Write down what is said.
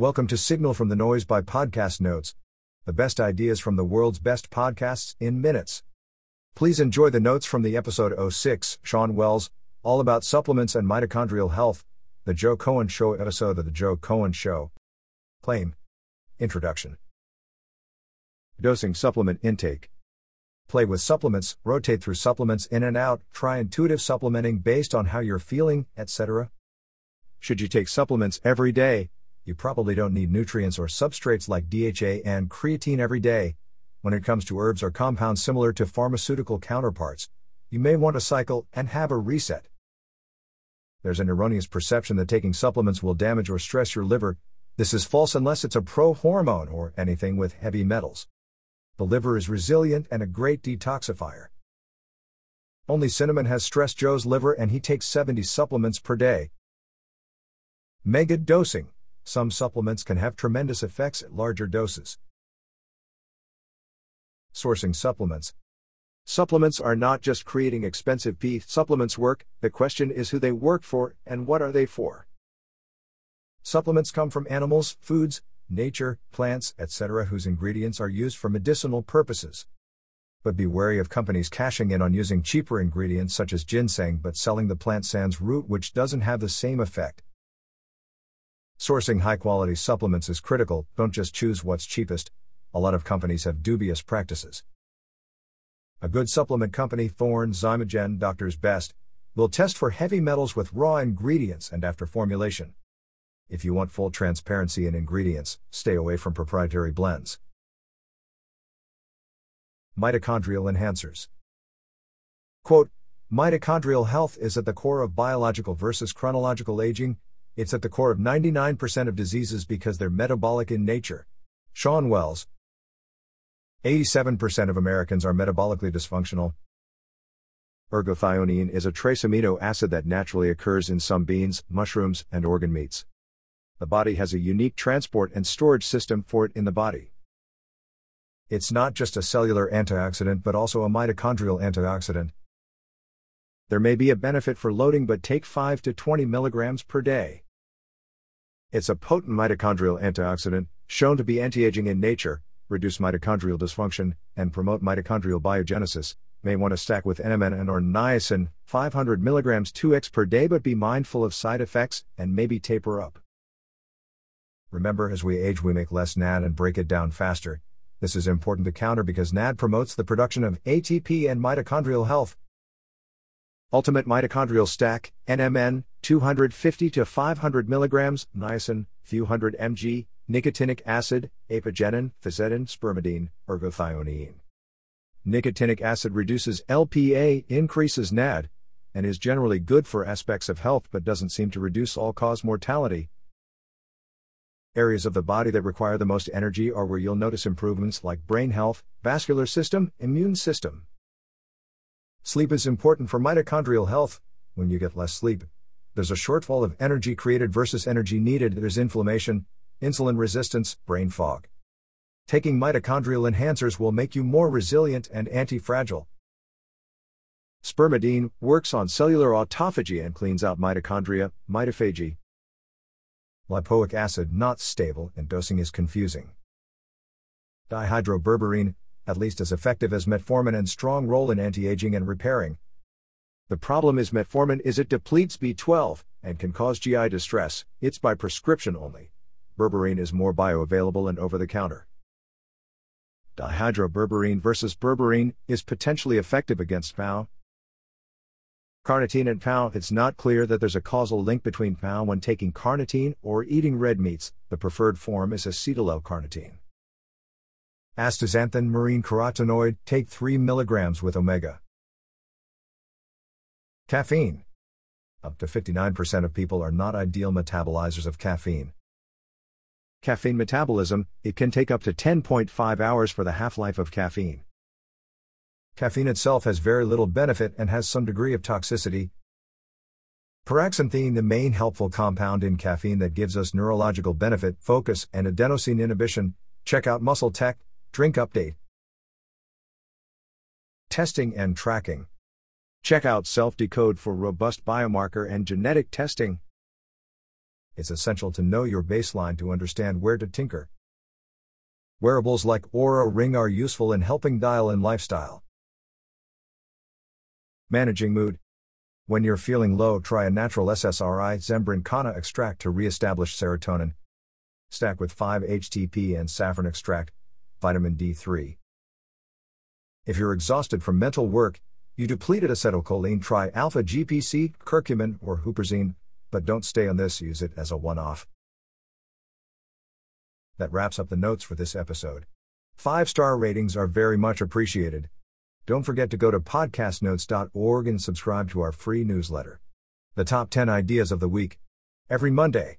Welcome to Signal from the Noise by Podcast Notes, the best ideas from the world's best podcasts in minutes. Please enjoy the notes from the episode 06, Shawn Wells, all about supplements and mitochondrial health, the Joe Cohen Show episode of The Joe Cohen Show. Claim Introduction Dosing supplement intake. Play with supplements, rotate through supplements in and out, try intuitive supplementing based on how you're feeling, etc. Should you take supplements every day? You probably don't need nutrients or substrates like DHA and creatine every day. When it comes to herbs or compounds similar to pharmaceutical counterparts, you may want to cycle and have a reset. There's an erroneous perception that taking supplements will damage or stress your liver. This is false unless it's a pro hormone or anything with heavy metals. The liver is resilient and a great detoxifier. Only cinnamon has stressed Joe's liver and he takes 70 supplements per day. Mega dosing. Some supplements can have tremendous effects at larger doses. Sourcing supplements. Supplements are not just creating expensive P supplements work, the question is who they work for and what are they for. Supplements come from animals, foods, nature, plants, etc., whose ingredients are used for medicinal purposes. But be wary of companies cashing in on using cheaper ingredients such as ginseng but selling the plant sans root which doesn't have the same effect. Sourcing high quality supplements is critical, don't just choose what's cheapest. A lot of companies have dubious practices. A good supplement company, Thorne Xymogen Doctor's Best, will test for heavy metals with raw ingredients and after formulation. If you want full transparency in ingredients, stay away from proprietary blends. Mitochondrial enhancers. Quote, Mitochondrial health is at the core of biological versus chronological aging. It's at the core of 99% of diseases because they're metabolic in nature. Shawn Wells, 87% of Americans are metabolically dysfunctional. Ergothioneine is a trace amino acid that naturally occurs in some beans, mushrooms, and organ meats. The body has a unique transport and storage system for it in the body. It's not just a cellular antioxidant but also a mitochondrial antioxidant. There may be a benefit for loading but take 5 to 20 milligrams per day. It's a potent mitochondrial antioxidant, shown to be anti-aging in nature, reduce mitochondrial dysfunction, and promote mitochondrial biogenesis, may want to stack with NMN and or niacin, 500 mg 2x per day but be mindful of side effects and maybe taper up. Remember as we age we make less NAD and break it down faster. This is important to counter because NAD promotes the production of ATP and mitochondrial health. Ultimate mitochondrial stack, NMN, 250 to 500 mg, niacin, few hundred mg, nicotinic acid, apigenin, fisetin, spermidine, ergothioneine. Nicotinic acid reduces LPA, increases NAD, and is generally good for aspects of health but doesn't seem to reduce all cause mortality. Areas of the body that require the most energy are where you'll notice improvements like brain health, vascular system, immune system. Sleep is important for mitochondrial health. When you get less sleep, there's a shortfall of energy created versus energy needed, there's inflammation, insulin resistance, brain fog. Taking mitochondrial enhancers will make you more resilient and anti fragile. Spermidine works on cellular autophagy and cleans out mitochondria, mitophagy. Lipoic acid not stable and dosing is confusing. Dihydroberberine, at least as effective as metformin and strong role in anti-aging and repairing. The problem is metformin is it depletes B12 and can cause GI distress. It's by prescription only berberine is more bioavailable and over the counter. Dihydroberberine versus berberine is potentially effective against POW. Carnitine and POW It's not clear that there's a causal link between POW when taking carnitine or eating red meats, the preferred form is acetyl L-carnitine. Astaxanthin marine carotenoid, take 3 mg with omega. Caffeine. Up to 59% of people are not ideal metabolizers of caffeine. Caffeine metabolism, it can take up to 10.5 hours for the half life of caffeine. Caffeine itself has very little benefit and has some degree of toxicity. Paraxanthine, the main helpful compound in caffeine that gives us neurological benefit, focus, and adenosine inhibition. Check out Muscle Tech, Drink Update. Testing and tracking. Check out SelfDecode for robust biomarker and genetic testing. It's essential to know your baseline to understand where to tinker. Wearables like Oura Ring are useful in helping dial in lifestyle. Managing mood. When you're feeling low, try a natural SSRI Zembrin Kanna extract to re-establish serotonin. Stack with 5-HTP and saffron extract, vitamin D3. If you're exhausted from mental work, you depleted acetylcholine, try alpha GPC, curcumin, or huperzine, but don't stay on this, use it as a one off. That wraps up the notes for this episode. Five star ratings are very much appreciated. Don't forget to go to podcastnotes.org and subscribe to our free newsletter. The top 10 ideas of the week. Every Monday.